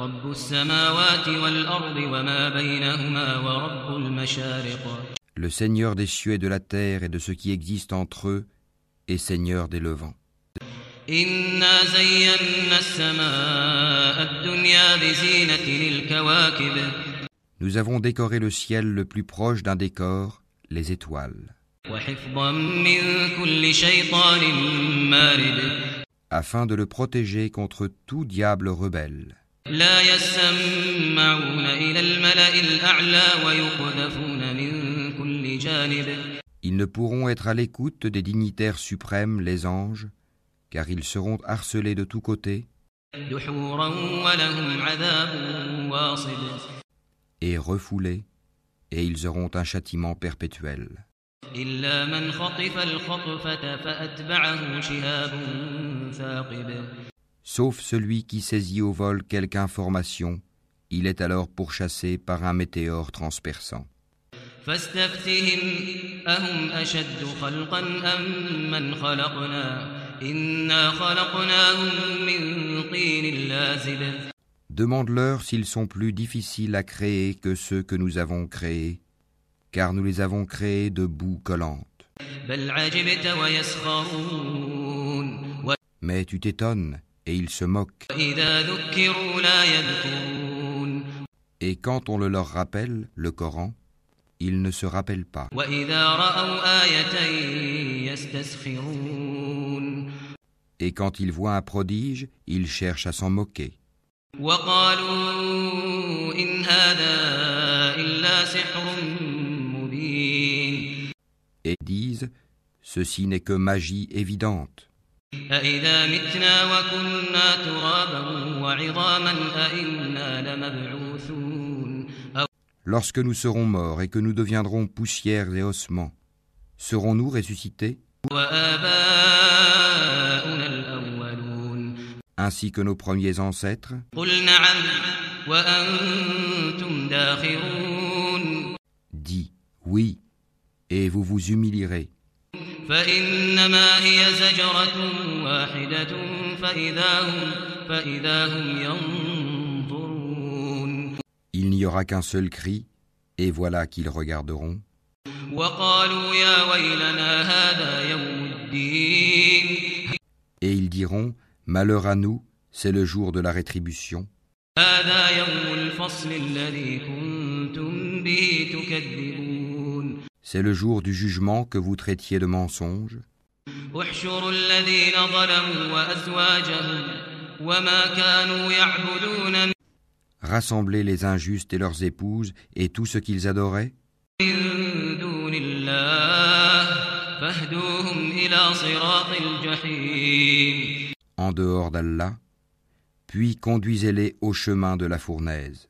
رب السماوات والأرض وما بينهما ورب المشارق le Seigneur des cieux et de la terre et de ce qui existe entre eux, et Seigneur des levants. إنا زينا السماء الدنيا بزينة للكواكب Nous avons décoré le ciel le plus proche d'un décor, les étoiles, وحفظا من كل شيطان مارد afin de le protéger contre tout diable rebelle. لا يسمعون إلى الملأ الأعلى ويقذفون من كل جانب Ils ne pourront être à l'écoute des dignitaires suprêmes, les anges, car ils seront harcelés de tous côtés دحورا ولهم عذاب واصب et refoulés, et ils auront un châtiment perpétuel. sauf celui qui saisit au vol quelque information, il est alors pourchassé par un météore transperçant. Demande-leur s'ils sont plus difficiles à créer que ceux que nous avons créés, car nous les avons créés de boue collante. Mais tu t'étonnes et ils se moquent. Et quand on le leur rappelle, le Coran, ils ne se rappellent pas. Et quand ils voient un prodige, ils cherchent à s'en moquer. Et disent, ceci n'est que magie évidente. أإذا متنا وكنا ترابا وعظاما أإنا لمبعوثون أو Lorsque nous serons morts et que nous deviendrons poussières et ossements, serons-nous ressuscités وآباؤنا الأولون ainsi que nos premiers ancêtres قل نعم وأنتم داخرون Dis oui, et vous vous humilierez. فإنما هي زجرة واحدة فإذا هم فإذا هم ينظرون Il n'y aura qu'un seul cri, et voilà qu'ils regarderont. وقالوا يا ويلنا هذا يوم الدين Et ils diront, Malheur à nous, c'est le jour de la rétribution. هذا يوم الفصل الذي كنتم به تكذبون C'est le jour du jugement que vous traitiez de mensonge. Rassemblez les injustes et leurs épouses et tout ce qu'ils adoraient. En dehors d'Allah, puis conduisez-les au chemin de la fournaise.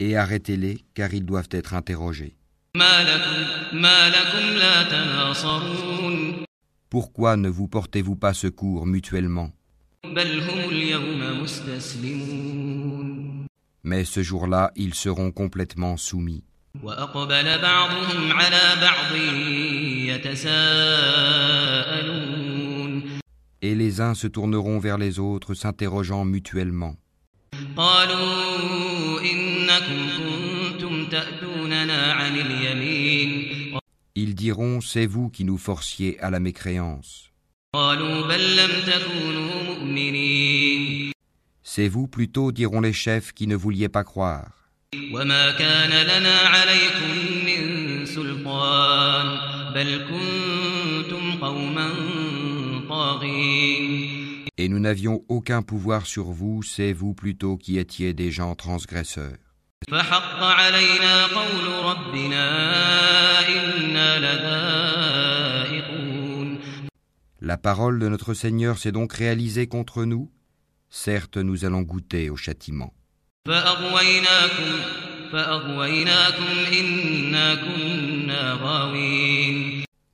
Et arrêtez-les, car ils doivent être interrogés. Pourquoi ne vous portez-vous pas secours mutuellement? Mais ce jour-là, ils seront complètement soumis et les uns se tourneront vers les autres s'interrogeant mutuellement. Ils diront, c'est vous qui nous forciez à la mécréance. C'est vous plutôt, diront les chefs, qui ne vouliez pas croire. Et nous n'avions aucun pouvoir sur vous, c'est vous plutôt qui étiez des gens transgresseurs. La parole de notre Seigneur s'est donc réalisée contre nous? Certes, nous allons goûter au châtiment.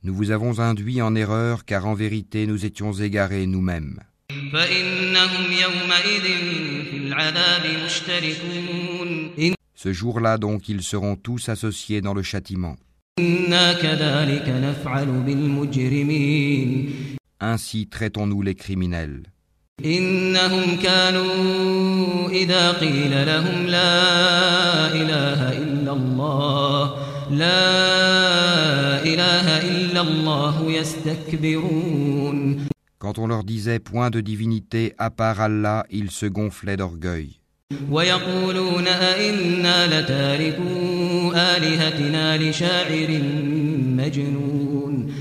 فأغويناكم فأغويناكم إنا كنا غاوين Nous vous avons induit en erreur car en vérité nous étions égarés nous-mêmes. فإنهم يومئذ في العذاب مشتركون Ce jour-là donc ils seront tous associés dans le châtiment. إنا كذلك نفعل بالمجرمين Ainsi traitons-nous les criminels. إنهم كانوا إذا قيل لهم لا إله إلا الله لا إله إلا الله يستكبرون Quand on leur disait point de divinité à part Allah, ils se gonflaient d'orgueil. ويقولون أئنا لتاركو آلهتنا لشاعر مجنون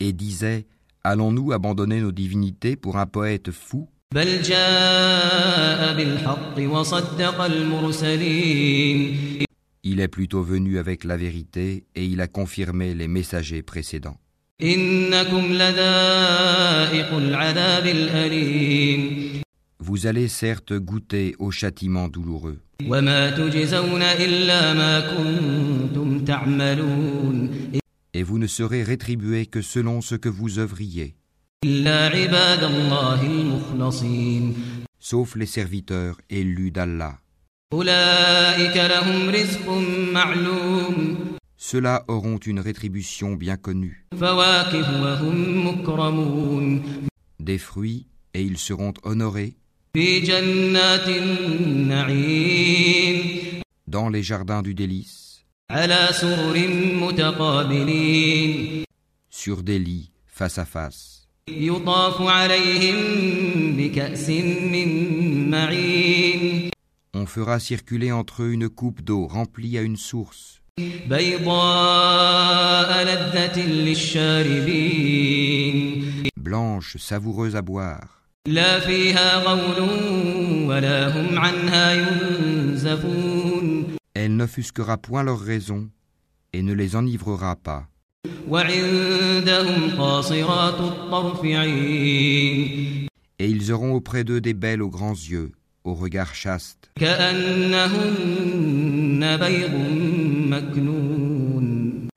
Et disaient Allons-nous abandonner nos divinités pour un poète fou بل جاء بالحق وصدق المرسلين Il est plutôt venu avec la vérité et il a confirmé les messagers précédents. Vous allez certes goûter au châtiment douloureux. Et vous ne serez rétribué que selon ce que vous œuvriez. Sauf les serviteurs élus d'Allah. أولئك لهم رزق معلوم Ceux-là auront une rétribution bien connue, فواكه وهم مكرمون des fruits, et ils seront honorés في جنات النعيم dans les jardins du délice, على سرر متقابلين sur des lits face à face. يطاف عليهم بكأس من معين on fera circuler entre eux une coupe d'eau remplie à une source. Blanche, savoureuse à boire. Elle n'offusquera point leur raison et ne les enivrera pas. Et ils auront auprès d'eux des belles aux grands yeux au regard chaste.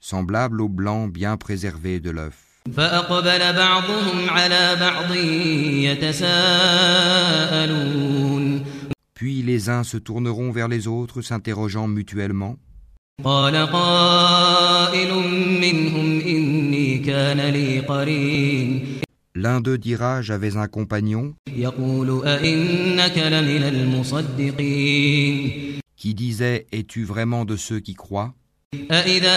Semblable au blanc bien préservé de l'œuf. Puis les uns se tourneront vers les autres, s'interrogeant mutuellement. L'un d'eux dira J'avais un compagnon. Qui disait Es-tu vraiment de ceux qui croient? Est-ce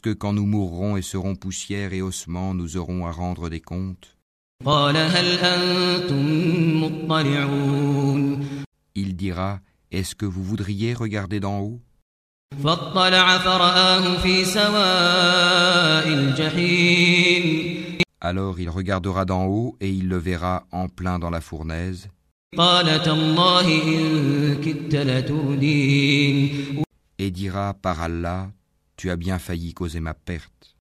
que quand nous mourrons et serons poussière et ossements, nous aurons à rendre des comptes? Il dira Est-ce que vous voudriez regarder d'en haut? Alors il regardera d'en haut et il le verra en plein dans la fournaise. Et dira par Allah, tu as bien failli causer ma perte.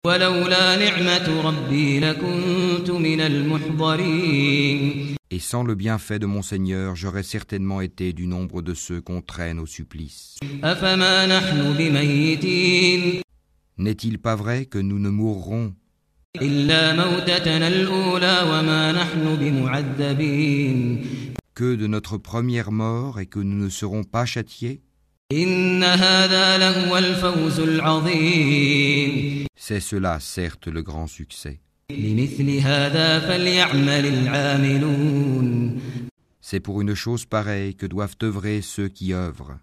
Et sans le bienfait de mon Seigneur, j'aurais certainement été du nombre de ceux qu'on traîne au supplice. N'est-il pas vrai que nous ne mourrons? que de notre première mort et que nous ne serons pas châtiés? C'est cela, certes, le grand succès. C'est pour une chose pareille que doivent œuvrer ceux qui œuvrent.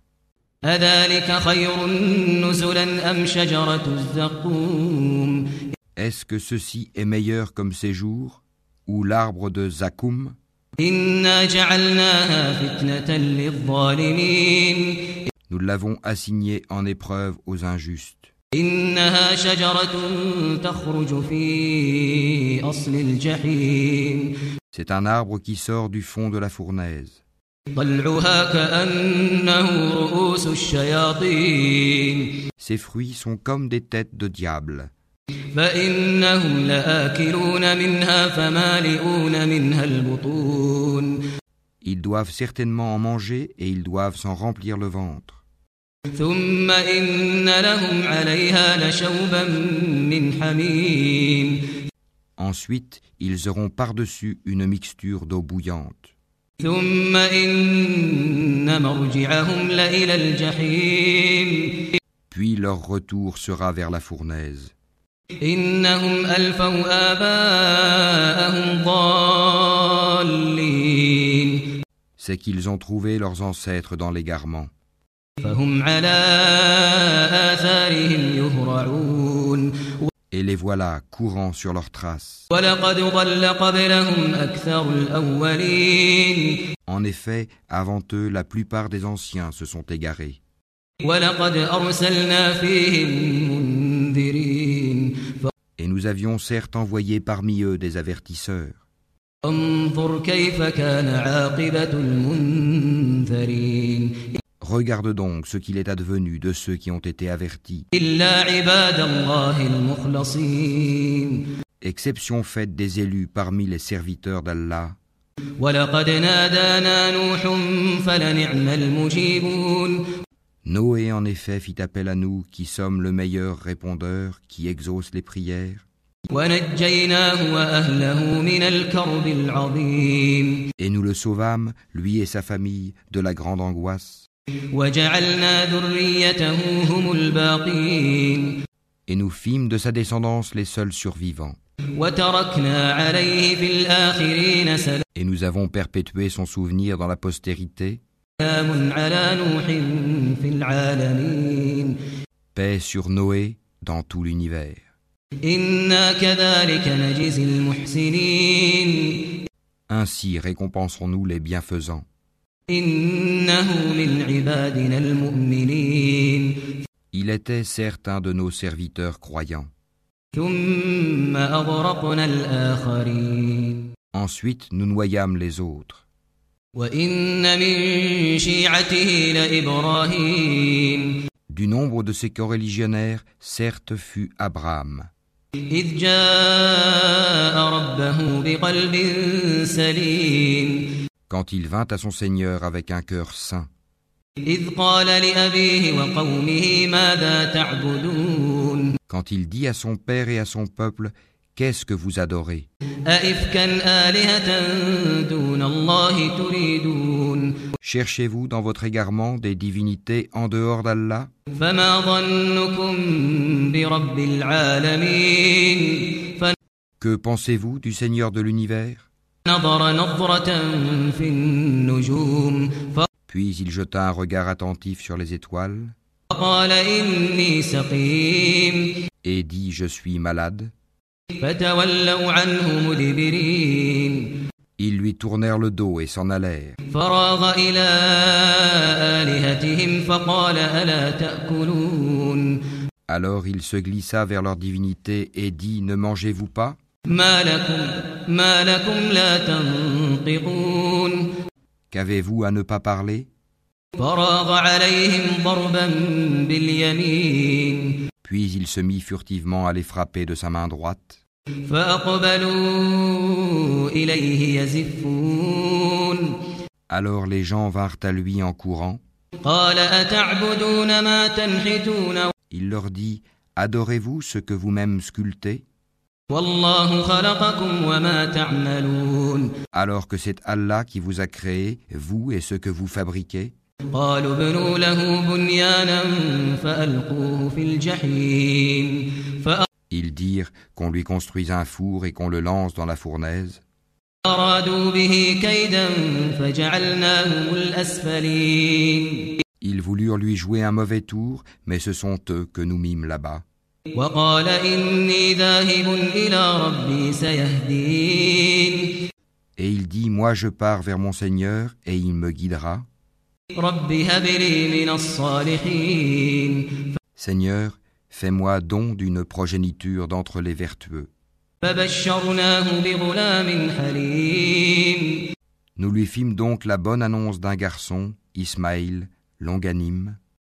Est-ce que ceci est meilleur comme séjour ou l'arbre de Zakoum? nous l'avons assigné en épreuve aux injustes. C'est un arbre qui sort du fond de la fournaise. Ses fruits sont comme des têtes de diable. Ils doivent certainement en manger et ils doivent s'en remplir le ventre. ثم إن لهم عليها لشوبا من حميم Ensuite, ils auront par-dessus une mixture d'eau bouillante. ثم إن مرجعهم لإلى الجحيم Puis leur retour sera vers la fournaise. إنهم ألفوا آباءهم ضالين C'est qu'ils ont trouvé leurs ancêtres dans l'égarement. Et les voilà courant sur leurs traces. En effet, avant eux, la plupart des anciens se sont égarés. Et nous avions certes envoyé parmi eux des avertisseurs. Regarde donc ce qu'il est advenu de ceux qui ont été avertis. Exception faite des élus parmi les serviteurs d'Allah. Noé en effet fit appel à nous qui sommes le meilleur répondeur qui exauce les prières. Et nous le sauvâmes, lui et sa famille, de la grande angoisse. Et nous fîmes de sa descendance les seuls survivants. Et nous avons perpétué son souvenir dans la postérité. Paix sur Noé dans tout l'univers. Ainsi récompensons-nous les bienfaisants. Il était certes un de nos serviteurs croyants. ثم أغرقنا الآخرين Ensuite, nous noyâmes les autres. وإن من شيعته لإبراهيم Du nombre de ces coreligionnaires, certes fut Abraham, إذ جاء ربه بقلب سليم quand il vint à son Seigneur avec un cœur saint. Quand il dit à son père et à son peuple, Qu'est-ce que vous adorez? Cherchez-vous dans votre égarement des divinités en dehors d'Allah? Que pensez-vous du Seigneur de l'univers? Puis il jeta un regard attentif sur les étoiles. et dit Je suis malade. Ils lui tournèrent le dos et s'en allèrent. Alors il se glissa vers leur divinité et dit Ne mangez-vous pas? ما لكم ما لكم لا تنطقون Qu'avez-vous à ne pas parler فراغ عليهم ضربا باليمين Puis il se mit furtivement à les frapper de sa main droite. فأقبلوا إليه يزفون Alors les gens vinrent à lui en courant. قال أتعبدون ما تنحتون Il leur dit Adorez-vous ce que vous-même sculptez alors que c'est Allah qui vous a créé, vous et ce que vous fabriquez قالوا ابنوا له بنيانا فألقوه في الجحيم Ils dirent qu'on lui construise un four et qu'on le lance dans la fournaise. فأرادوا به كيدا فجعلناهم الأسفلين Ils voulurent lui jouer un mauvais tour, mais ce sont eux que nous mîmes là-bas. وقال إني ذاهب إلى ربي سيهدين Et il dit Moi je pars vers mon Seigneur et il me guidera. رب هب لي من الصالحين Seigneur, fais-moi don d'une progéniture d'entre les vertueux. فبشرناه بغلام حليم Nous lui fîmes donc la bonne annonce d'un garçon, Ismaïl, longanime.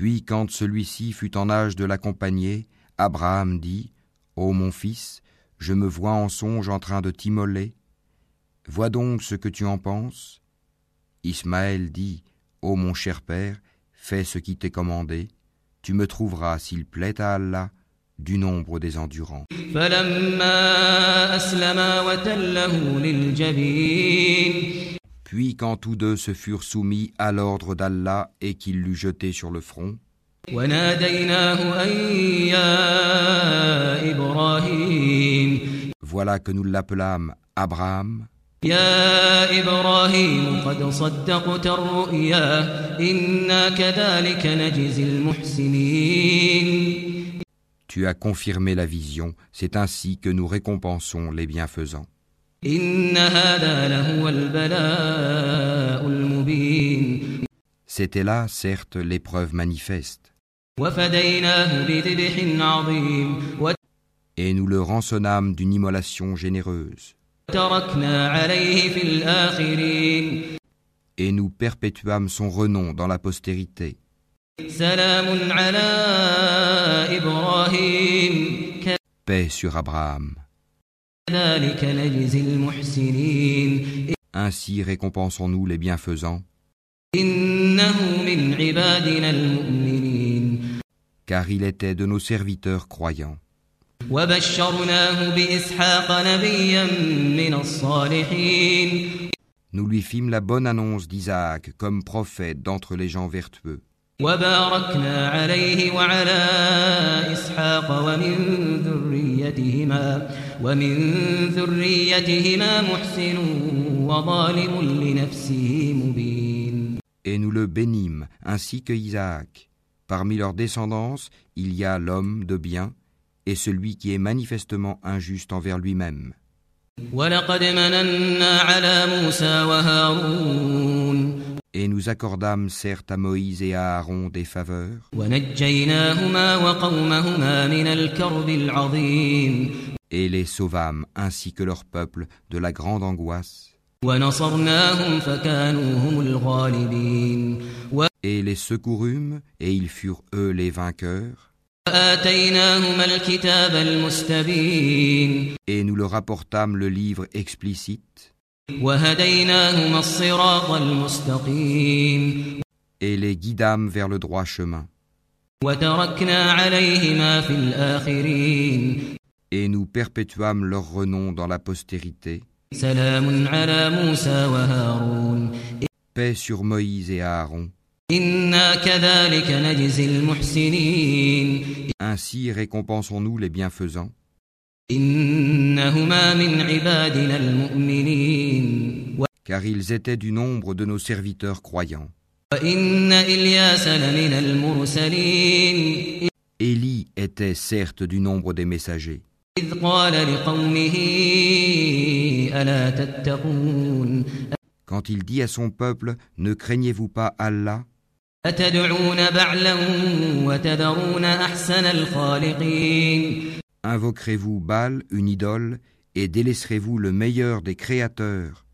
Puis quand celui-ci fut en âge de l'accompagner, Abraham dit, Ô mon fils, je me vois en songe en train de t'immoler. Vois donc ce que tu en penses. Ismaël dit, Ô mon cher père, fais ce qui t'est commandé. Tu me trouveras, s'il plaît à Allah, du nombre des endurants. Puis quand tous deux se furent soumis à l'ordre d'Allah et qu'il l'eut jeté sur le front, voilà que nous l'appelâmes Abraham. Tu as confirmé la vision, c'est ainsi que nous récompensons les bienfaisants. C'était là, certes, l'épreuve manifeste. Et nous le rançonnâmes d'une immolation généreuse. Et nous perpétuâmes son renom dans la postérité. Paix sur Abraham. كذلك نجزي المحسنين Ainsi récompensons-nous les bienfaisants, إنه من عبادنا المؤمنين car il était de nos serviteurs croyants. وبشرناه بإسحاق نبيا من الصالحين Nous lui fîmes la bonne annonce d'Isaac comme prophète d'entre les gens vertueux. وباركنا عليه وعلى إسحاق ومن ذريتهما ومن ذريتهما محسن وظالم لنفسه مبين Et nous le bénîmes, ainsi que Isaac. Parmi leurs descendance, il y a l'homme de bien et celui qui est manifestement injuste envers lui-même. ولقد مننا على موسى وهارون Et nous accordâmes certes à Moïse et à Aaron des faveurs, et les sauvâmes ainsi que leur peuple de la grande angoisse. Et les secourûmes, et ils furent eux les vainqueurs. Et nous leur apportâmes le livre explicite. Et les guidâmes vers le droit chemin et nous perpétuâmes leur renom dans la postérité. Paix sur Moïse et Aaron. Ainsi récompensons-nous les bienfaisants. Car ils étaient du nombre de nos serviteurs croyants. Élie était certes du nombre des messagers. Quand il dit à son peuple, ne craignez-vous pas Allah? Invoquerez-vous Baal, une idole, et délaisserez-vous le meilleur des créateurs?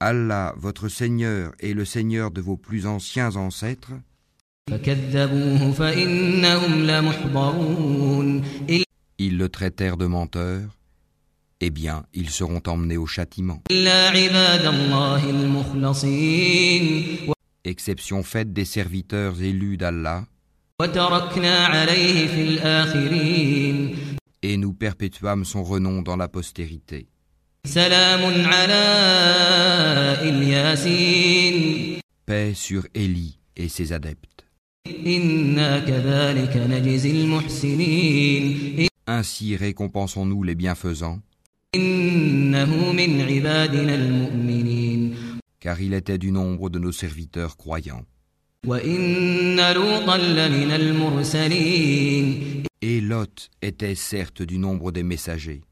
Allah, votre Seigneur et le Seigneur de vos plus anciens ancêtres. Ils le traitèrent de menteur, eh bien, ils seront emmenés au châtiment. Exception faite des serviteurs élus d'Allah. Et nous perpétuâmes son renom dans la postérité. Paix sur Élie et ses adeptes. Ainsi récompensons-nous les bienfaisants. Car il était du nombre de nos serviteurs croyants. Et Lot était certes du nombre des messagers.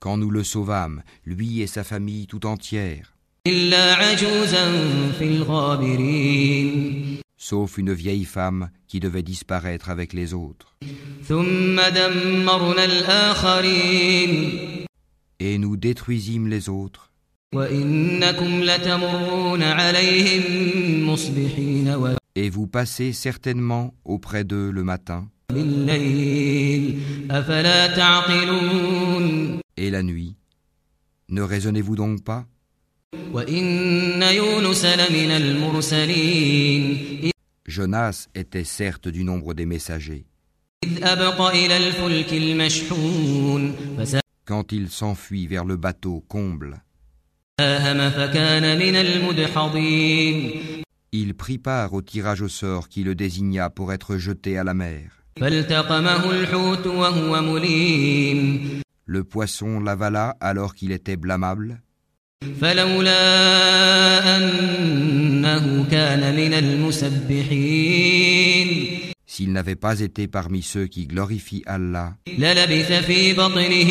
Quand nous le sauvâmes, lui et sa famille tout entière إلا عجوزا في الغابرين sauf une vieille femme qui devait disparaître avec les autres. ثم دمرنا الآخرين Et nous détruisîmes les autres, وإنكم لتمرون عليهم مصبحين et vous passez certainement auprès d'eux le matin وبالليل أفلا تعقلون et la nuit. Ne raisonnez-vous donc pas Jonas était certes du nombre des messagers. Quand il s'enfuit vers le bateau comble, il prit part au tirage au sort qui le désigna pour être jeté à la mer. Le poisson l'avala alors qu'il était blâmable. فلولا أنه كان من المسبحين s'il n'avait pas été parmi ceux qui glorifient Allah, للبث في بطنه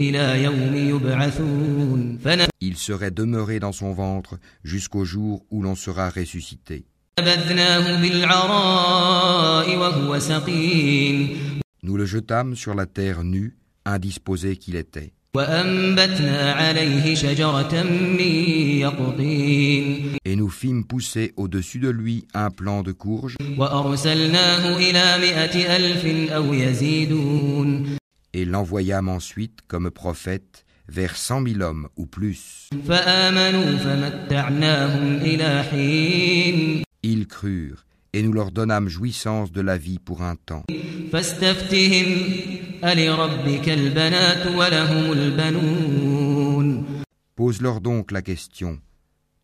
إلى يوم يبعثون il serait demeuré dans son ventre jusqu'au jour où l'on sera ressuscité. فنبذناه بالعراء وهو سقيم Nous le jetâmes sur la terre nue, indisposé qu'il était. Et nous fîmes pousser au-dessus de lui un plant de courge. Et l'envoyâmes ensuite comme prophète vers cent mille hommes ou plus. Ils crurent et nous leur donnâmes jouissance de la vie pour un temps. Pose-leur donc la question.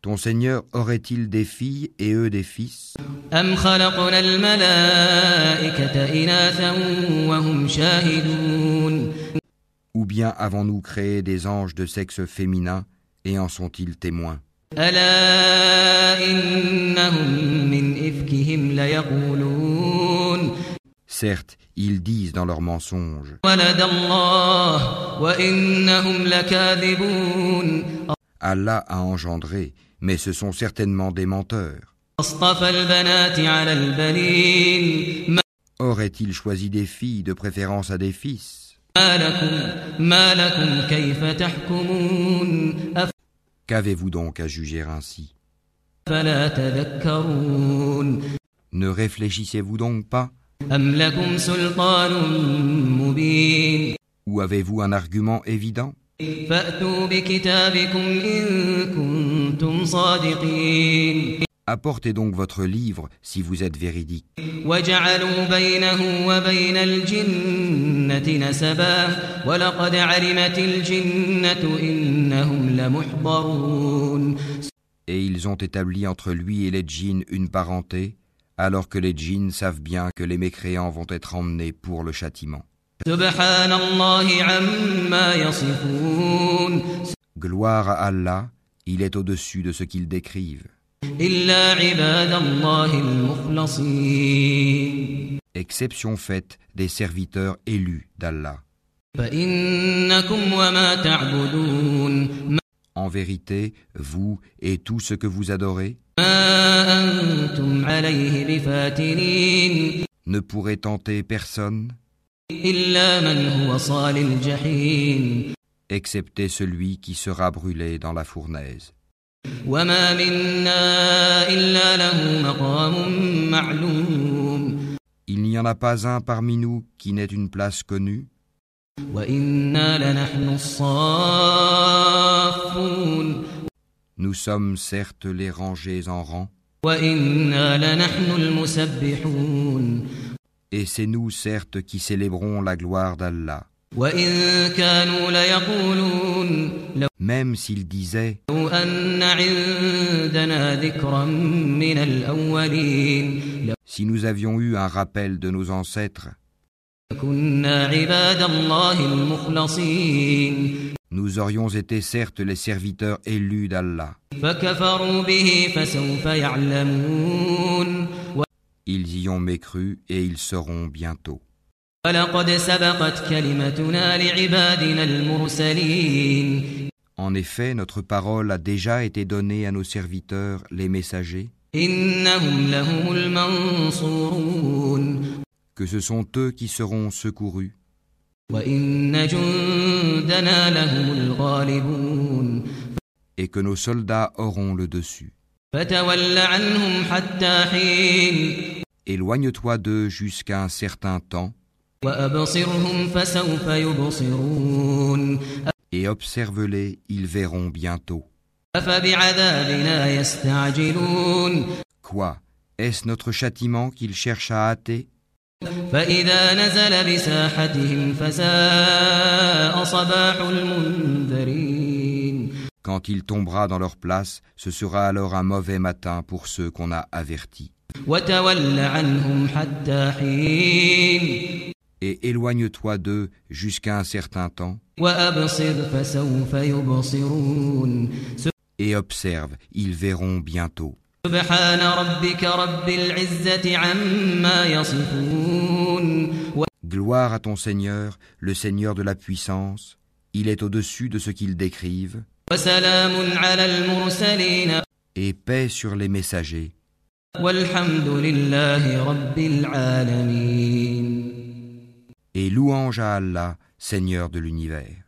Ton Seigneur aurait-il des filles et eux des fils? Ou bien avons-nous créé des anges de sexe féminin et en sont-ils témoins? Certes, ils disent dans leurs mensonges. Allah a engendré, mais ce sont certainement des menteurs. Aurait-il choisi des filles de préférence à des fils Qu'avez-vous donc à juger ainsi أفلا تذكرون Ne réfléchissez-vous donc pas أم لكم سلطان مبين Ou avez-vous un argument évident فأتوا بكتابكم إن كنتم صادقين. Apportez donc votre livre si vous êtes véridique. وجعلوا بينه وبين الجنة نسبا. ولقد علمت الجنة إنهم لمحضرون. et ils ont établi entre lui et les djinns une parenté, alors que les djinns savent bien que les mécréants vont être emmenés pour le châtiment. Gloire à Allah, il est au-dessus de ce qu'ils décrivent. Exception faite des serviteurs élus d'Allah. En vérité, vous et tout ce que vous adorez? Ne pourrez tenter personne? Excepté celui qui sera brûlé dans la fournaise. Il n'y en a pas un parmi nous qui n'ait une place connue? Nous sommes certes les rangés en rang. Et c'est nous certes qui célébrons la gloire d'Allah. Même s'ils disaient Si nous avions eu un rappel de nos ancêtres nous aurions été certes les serviteurs élus d'Allah. Ils y ont mécru et ils seront bientôt. En effet, notre parole a déjà été donnée à nos serviteurs, les messagers que ce sont eux qui seront secourus. Et que nos soldats auront le dessus. Éloigne-toi d'eux jusqu'à un certain temps. Et observe-les, ils verront bientôt. Quoi? Est-ce notre châtiment qu'ils cherchent à hâter? فإذا نزل بساحتهم فساء صباح المنذرين Quand il tombera dans leur place, ce sera alors un mauvais matin pour ceux qu'on a avertis. وتول عنهم حتى حين Et éloigne-toi d'eux jusqu'à un certain temps, وأبصر فسوف يبصرون et observe, ils verront bientôt. Gloire à ton Seigneur, le Seigneur de la puissance, il est au-dessus de ce qu'ils décrivent. Et paix sur les messagers. Et louange à Allah, Seigneur de l'univers.